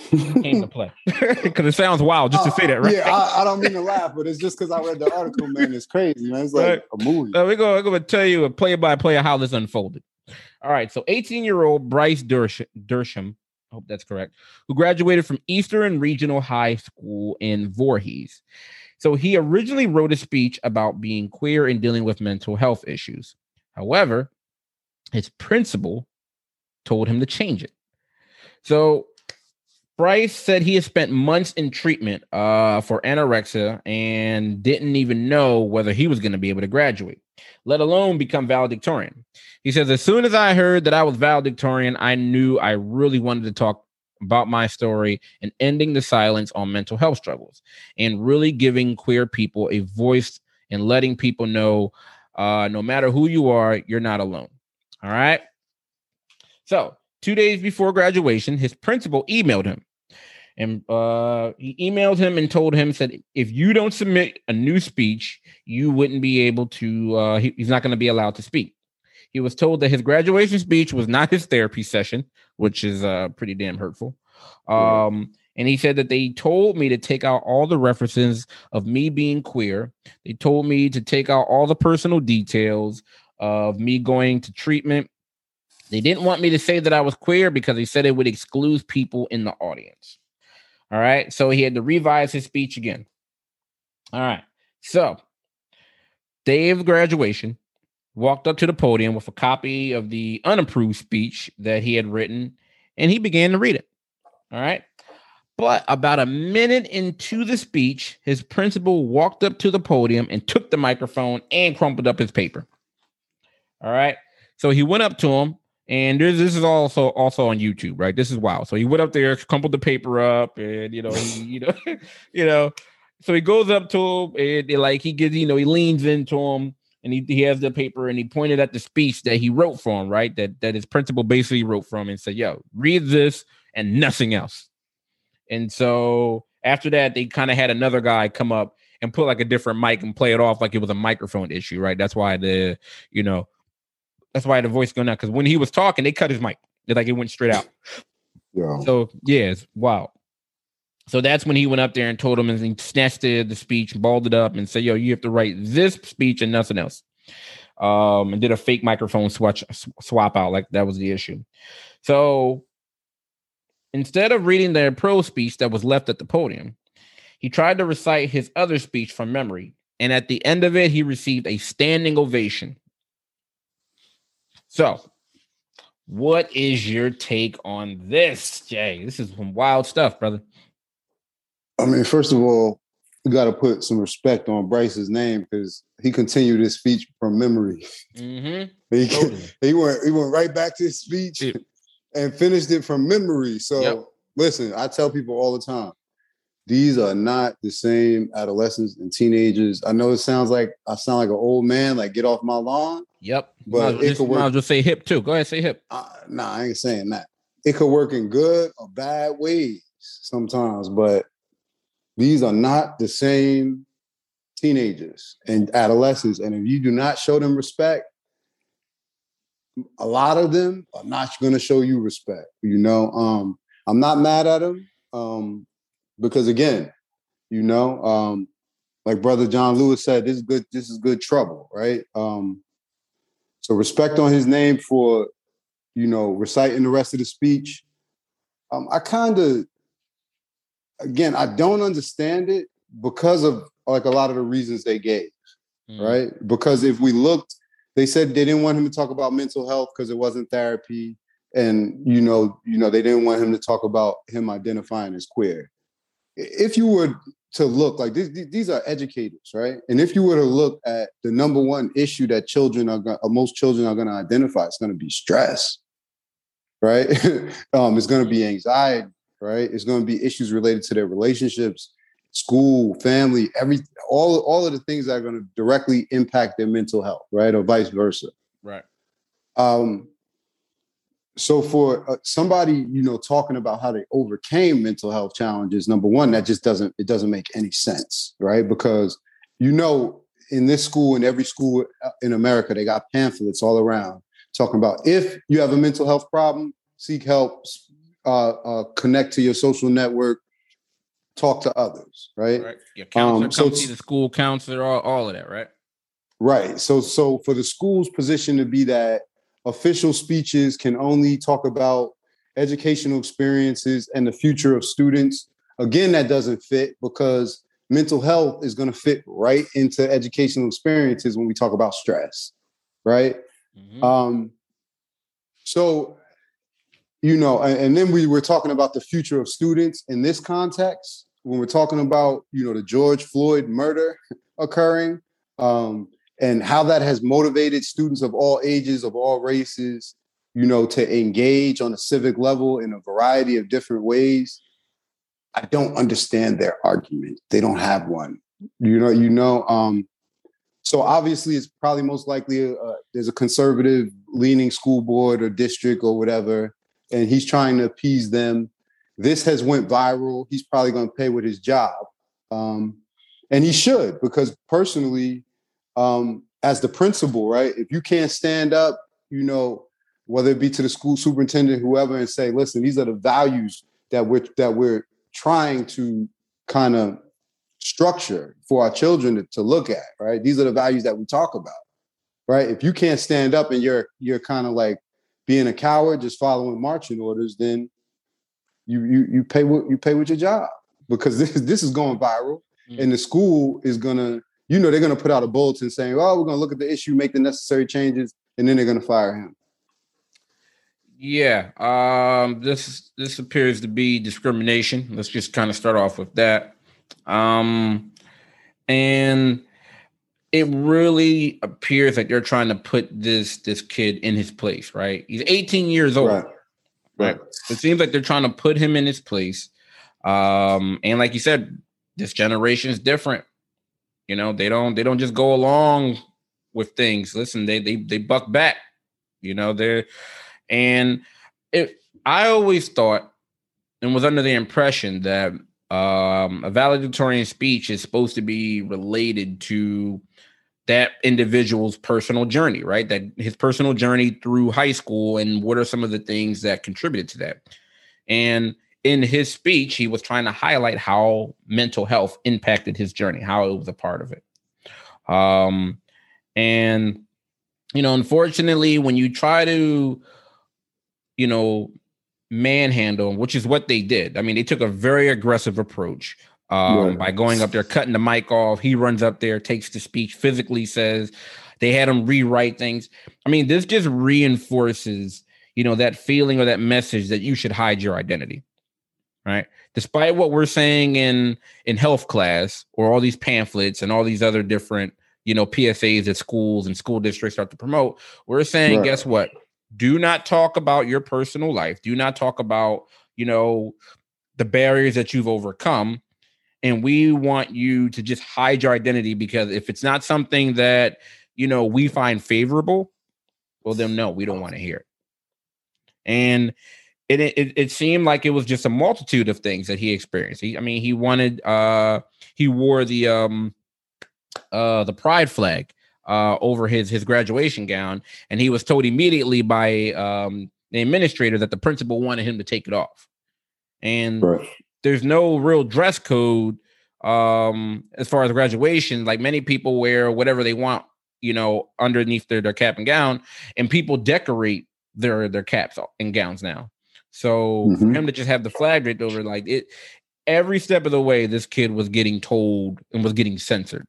came to play *laughs* because it sounds wild just to say that, right? Yeah, I, I, don't mean to laugh, but it's just because I read the article, man. It's crazy, man. It's like right. a movie. Uh, we're going we're gonna tell you a play by play of how this unfolded. All right, so 18 year old Bryce Dershem, I hope that's correct, who graduated from Eastern Regional High School in Voorhees. So he originally wrote a speech about being queer and dealing with mental health issues. However, his principal told him to change it. So Bryce said he had spent months in treatment uh, for anorexia and didn't even know whether he was going to be able to graduate, let alone become valedictorian. He says, As soon as I heard that I was valedictorian, I knew I really wanted to talk about my story and ending the silence on mental health struggles and really giving queer people a voice and letting people know uh, no matter who you are, you're not alone. All right. So, two days before graduation, his principal emailed him and uh, he emailed him and told him said if you don't submit a new speech, you wouldn't be able to. Uh, he, he's not going to be allowed to speak. He was told that his graduation speech was not his therapy session, which is uh, pretty damn hurtful. Um, and he said that they told me to take out all the references of me being queer. They told me to take out all the personal details of me going to treatment. They didn't want me to say that I was queer because they said it would exclude people in the audience. All right. So he had to revise his speech again. All right. So, day of graduation, walked up to the podium with a copy of the unapproved speech that he had written, and he began to read it. All right. But about a minute into the speech, his principal walked up to the podium and took the microphone and crumpled up his paper. All right. So he went up to him and this, this is also also on YouTube, right? This is wild. So he went up there, crumpled the paper up, and you know, he, you know, *laughs* you know. So he goes up to him, and, and like he gets, you know, he leans into him, and he, he has the paper, and he pointed at the speech that he wrote for him, right? That that his principal basically wrote from, and said, "Yo, read this and nothing else." And so after that, they kind of had another guy come up and put like a different mic and play it off like it was a microphone issue, right? That's why the you know that's why the voice going out because when he was talking, they cut his mic. It, like it went straight out. *laughs* Yeah. So yeah, it's wow. So that's when he went up there and told him and he snatched the, the speech, balled it up, and said, "Yo, you have to write this speech and nothing else." Um, and did a fake microphone swatch swap out, like that was the issue. So instead of reading the pro speech that was left at the podium, he tried to recite his other speech from memory And at the end of it, he received a standing ovation. So, what is your take on this, Jay? This is some wild stuff, brother. I mean, first of all, we got to put some respect on Bryce's name because he continued his speech from memory. Mm-hmm. *laughs* he, totally. he went he went right back to his speech yeah. and finished it from memory. So yep. listen, I tell people all the time, these are not the same adolescents and teenagers. I know it sounds like I sound like an old man, like get off my lawn. Yep. But might it just, could work. Might say hip too. Go ahead, say hip. Uh, nah, I ain't saying that. It could work in good or bad ways sometimes, but these are not the same teenagers and adolescents. And if you do not show them respect, a lot of them are not going to show you respect. You know, um, I'm not mad at them. Um, because again, you know, um, like brother John Lewis said, this is good. This is good trouble, right? Um, so respect on his name for, you know, reciting the rest of the speech. Um, I kind of, again, I don't understand it because of like a lot of the reasons they gave, mm. right? Because if we looked, they said they didn't want him to talk about mental health because it wasn't therapy, and you know, you know, they didn't want him to talk about him identifying as queer if you were to look like these, these are educators, right? And if you were to look at the number one issue that children are going, most children are going to identify, it's going to be stress, right? *laughs* um, it's going to be anxiety, right? It's going to be issues related to their relationships, school, family, every all all of the things that are going to directly impact their mental health, right, or vice versa, right? Um, so for uh, somebody you know talking about how they overcame mental health challenges number one that just doesn't it doesn't make any sense right? Because you know in this school in every school uh, in america they got pamphlets all around talking about if you have a mental health problem seek help uh, uh, connect to your social network talk to others right, right. your counselor um, so see the school counselor all, all of that right? Right. So so for the school's position to be that official speeches can only talk about educational experiences and the future of students. Again, that doesn't fit because mental health is going to fit right into educational experiences when we talk about stress, right? Mm-hmm. Um, so, you know, and, and then we were talking about the future of students in this context when we're talking about, you know, the George Floyd murder *laughs* occurring. Um, and how that has motivated students of all ages, of all races, you know, to engage on a civic level in a variety of different ways. I don't understand their argument. They don't have one. You know, you know. Um, so obviously, it's probably most likely uh, there's a conservative leaning school board or district or whatever, and he's trying to appease them. This has went viral. He's probably going to pay with his job, um, and he should because personally, um, as the principal, right? If you can't stand up, you know, whether it be to the school superintendent, whoever, and say, listen, these are the values that we're that we're trying to kind of structure for our children to, to look at, right? These are the values that we talk about. Right. If you can't stand up and you're you're kind of like being a coward, just following marching orders, then you you you pay what you pay with your job because *laughs* this this is going viral, mm-hmm. and the school is gonna you know they're going to put out a bulletin saying, "Oh, we're going to look at the issue, make the necessary changes, and then they're going to fire him." Yeah, um, this this appears to be discrimination. Let's just kind of start off with that, um, and it really appears that they're trying to put this this kid in his place. Right? He's 18 years old. Right. right. It seems like they're trying to put him in his place, um, and like you said, this generation is different. You know, they don't they don't just go along with things. Listen, they they they buck back. You know, they're and it I always thought and was under the impression that um, a valedictorian speech is supposed to be related to that individual's personal journey, right? That his personal journey through high school and what are some of the things that contributed to that. And in his speech, he was trying to highlight how mental health impacted his journey, how it was a part of it. Um, and you know, unfortunately, when you try to, you know, manhandle, which is what they did. I mean, they took a very aggressive approach. um, right. by going up there, cutting the mic off. He runs up there, takes the speech, physically says they had him rewrite things. I mean, this just reinforces, you know, that feeling or that message that you should hide your identity, right? Despite what we're saying in in health class or all these pamphlets and all these other different, you know, PSAs that schools and school districts start to promote, we're saying, right. guess what? Do not talk about your personal life. Do not talk about, you know, the barriers that you've overcome and we want you to just hide your identity because if it's not something that you know we find favorable well then no we don't want to hear it and it, it it seemed like it was just a multitude of things that he experienced. He, i mean he wanted uh he wore the um uh the pride flag uh over his his graduation gown. And he was told immediately by um the administrator that the principal wanted him to take it off. And right. there's no real dress code um as far as graduation. Like many people wear whatever they want you know underneath their, their cap and gown. And people decorate their their caps and gowns now so mm-hmm. for him to just have the flag draped over like it every step of the way this kid was getting told and was getting censored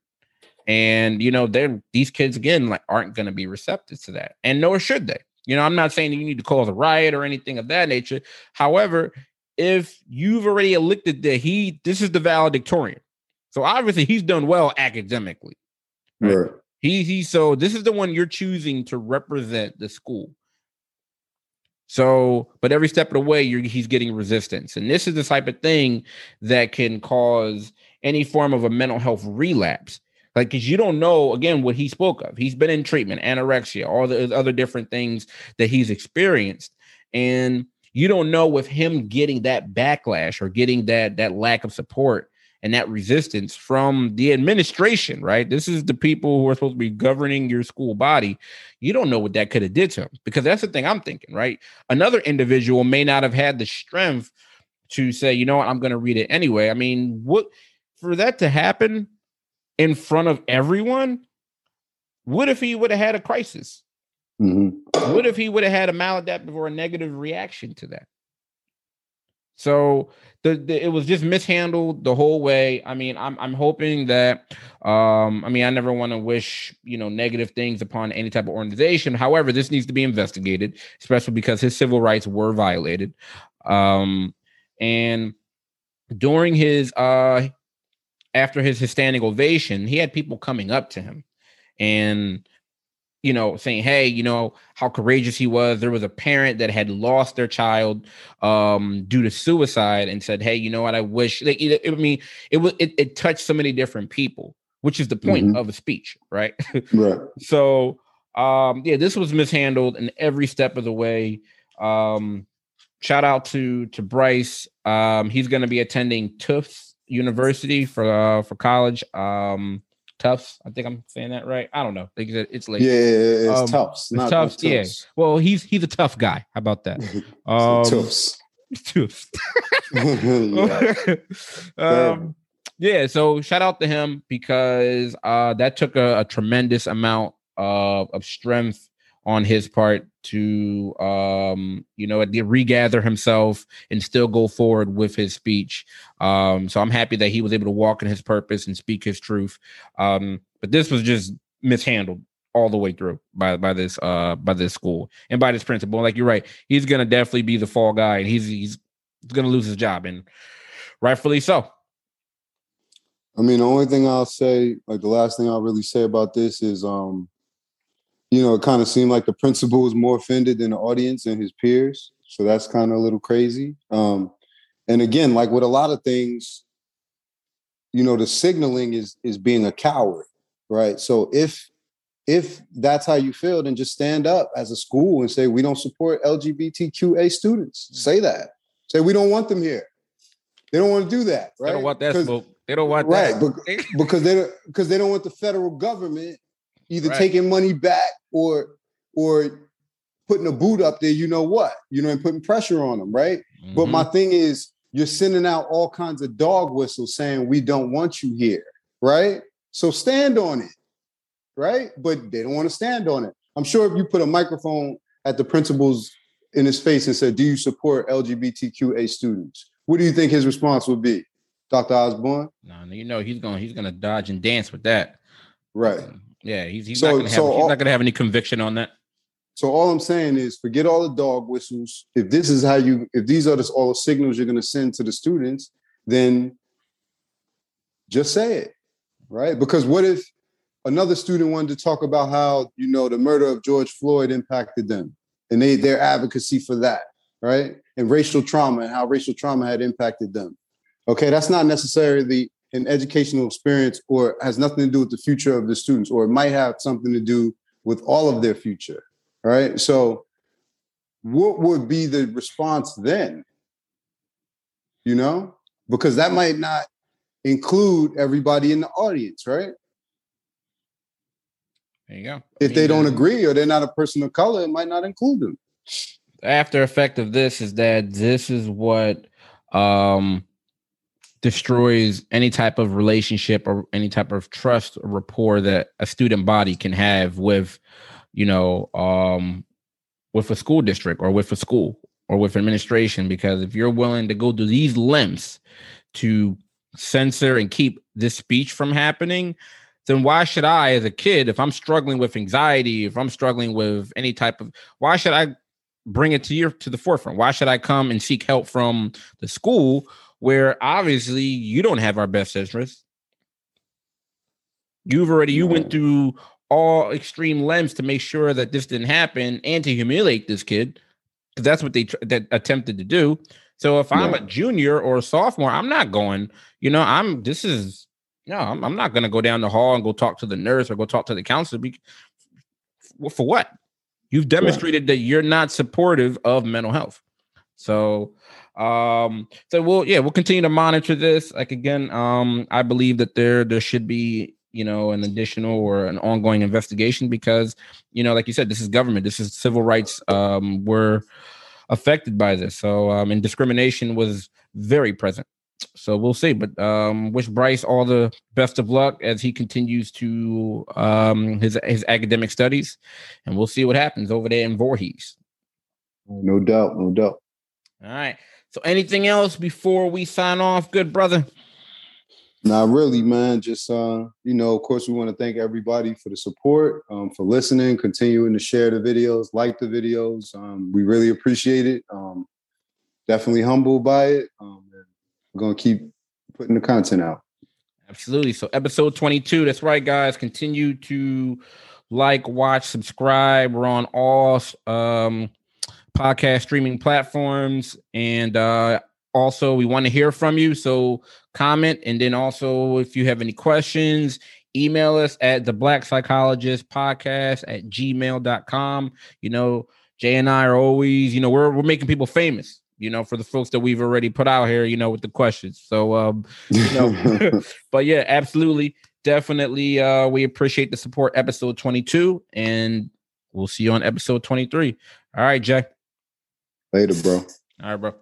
and you know they're these kids again like aren't going to be receptive to that and nor should they you know i'm not saying you need to cause a riot or anything of that nature however if you've already elected that he this is the valedictorian. So obviously he's done well academically. Right? right. He he so this is the one you're choosing to represent the school. So, but every step of the way, he's getting resistance, and this is the type of thing that can cause any form of a mental health relapse. Like, because you don't know again what he spoke of. He's been in treatment, anorexia, all the other different things that he's experienced, and you don't know with him getting that backlash or getting that that lack of support and that resistance from the administration, right? This is the people who are supposed to be governing your school body. You don't know what that could have did to him because that's the thing I'm thinking, right? Another individual may not have had the strength to say, you know what, I'm going to read it anyway. I mean, what for that to happen in front of everyone? What if he would have had a crisis? Mm-hmm. What if he would have had a maladaptive or a negative reaction to that? So the, the, it was just mishandled the whole way. I mean, I'm I'm hoping that um I mean I never want to wish, you know, negative things upon any type of organization. However, this needs to be investigated, especially because his civil rights were violated. Um and during his uh after his, his standing ovation, he had people coming up to him and you know, saying, "Hey, you know how courageous he was." There was a parent that had lost their child um, due to suicide, and said, "Hey, you know what? I wish." Like, it, I mean, it was it, it, touched so many different people, which is the point mm-hmm. of a speech, right? right. *laughs* so, um, yeah, this was mishandled in every step of the way. Um, shout out to to Bryce. Um, he's going to be attending Tufts University for uh, for college. Um, Tufts. I think I'm saying that right. I don't know. It's late. Yeah, it's um, Tufts. Not Tufts. Yeah. Well, he's he's a tough guy. How about that? *laughs* Um, Tufts. *laughs* Tufts. *laughs* yeah. um, yeah. So shout out to him because uh, that took a, a tremendous amount of, of strength on his part to um you know regather himself and still go forward with his speech. Um so i'm happy that he was able to walk in his purpose and speak his truth. Um but this was just mishandled all the way through by by this uh by this school and by this principal. Like you're right he's gonna definitely be the fall guy and he's he's gonna lose his job and rightfully so. I mean the only thing i'll say like the last thing i'll really say about this is um you know, it kind of seemed like the principal was more offended than the audience and his peers. So that's kind of a little crazy. Um, and again, like with a lot of things, you know, the signaling is is being a coward, right? So if if that's how you feel, then just stand up as a school and say we don't support LGBTQA students. Mm. Say that. Say we don't want them here. They don't want to do that, right? They don't want that smoke. They don't want right, that. because they don't because they don't want the federal government either right. taking money back or or putting a boot up there, you know what, you know, and putting pressure on them, right? Mm-hmm. But my mm-hmm. thing is, you're sending out all kinds of dog whistles saying we don't want you here, right? So stand on it, right? But they don't want to stand on it. I'm sure if you put a microphone at the principal's in his face and said, "Do you support LGBTQA students?" What do you think his response would be? Dr. Osborne. No, you know he's going he's gonna dodge and dance with that. Right. Yeah, he's he's so, not gonna have so he's not gonna have any conviction on that. So all I'm saying is forget all the dog whistles. If this is how you if these are all the signals you're gonna send to the students, then just say it. Right? Because what if another student wanted to talk about how, you know, the murder of George Floyd impacted them and they their advocacy for that, right? And racial trauma and how racial trauma had impacted them. Okay, that's not necessarily an educational experience or has nothing to do with the future of the students, or it might have something to do with all of their future. Right. So, what would be the response then? You know, because that might not include everybody in the audience, right? There you go. If they don't agree or they're not a person of color, it might not include them. After effect of this is that this is what um destroys any type of relationship or any type of trust or rapport that a student body can have with you know um with a school district or with a school or with administration. Because if you're willing to go to these lengths to censor and keep this speech from happening then why should i as a kid if i'm struggling with anxiety if i'm struggling with any type of why should i bring it to your to the forefront? Why should i come and seek help from the school where obviously you don't have our best interest. You've already you went through all extreme lengths to make sure that this didn't happen and to humiliate this kid because that's what they tr- that attempted to do. So if I'm a junior or a sophomore, I'm not going. You know, I'm. This is no. I'm, I'm not going to go down the hall and go talk to the nurse or go talk to the counselor. For what? You've demonstrated yeah. that you're not supportive of mental health. So um, so we'll yeah, we'll continue to monitor this. Like again, um, I believe that there there should be you know an additional or an ongoing investigation because you know like you said this is government. This is civil rights um were affected by this. So um and discrimination was very present. So we'll see. But um wish bryce all the best of luck as he continues to um his his academic studies. And we'll see what happens over there in Voorhees. No doubt no doubt. All right so, anything else before we sign off, good brother? Not really, man. Just uh, you know, of course, we want to thank everybody for the support, um, for listening, continuing to share the videos, like the videos. Um, we really appreciate it. Um, definitely humbled by it. Um, we're gonna keep putting the content out. Absolutely. So, episode twenty-two. That's right, guys. Continue to like, watch, subscribe. We're on all um podcast streaming platforms. And uh, also, we want to hear from you. So comment. And then also, if you have any questions, email us at the black psychologist podcast at gmail.com. You know, Jay and I are always, you know, we're, we're making people famous you know, for the folks that we've already put out here, you know, with the questions. So, um, you know, *laughs* *laughs* but yeah, absolutely, definitely, uh, we appreciate the support. Episode twenty two, and we'll see you on episode twenty three. All right, Jay. Later, bro. All right, bro.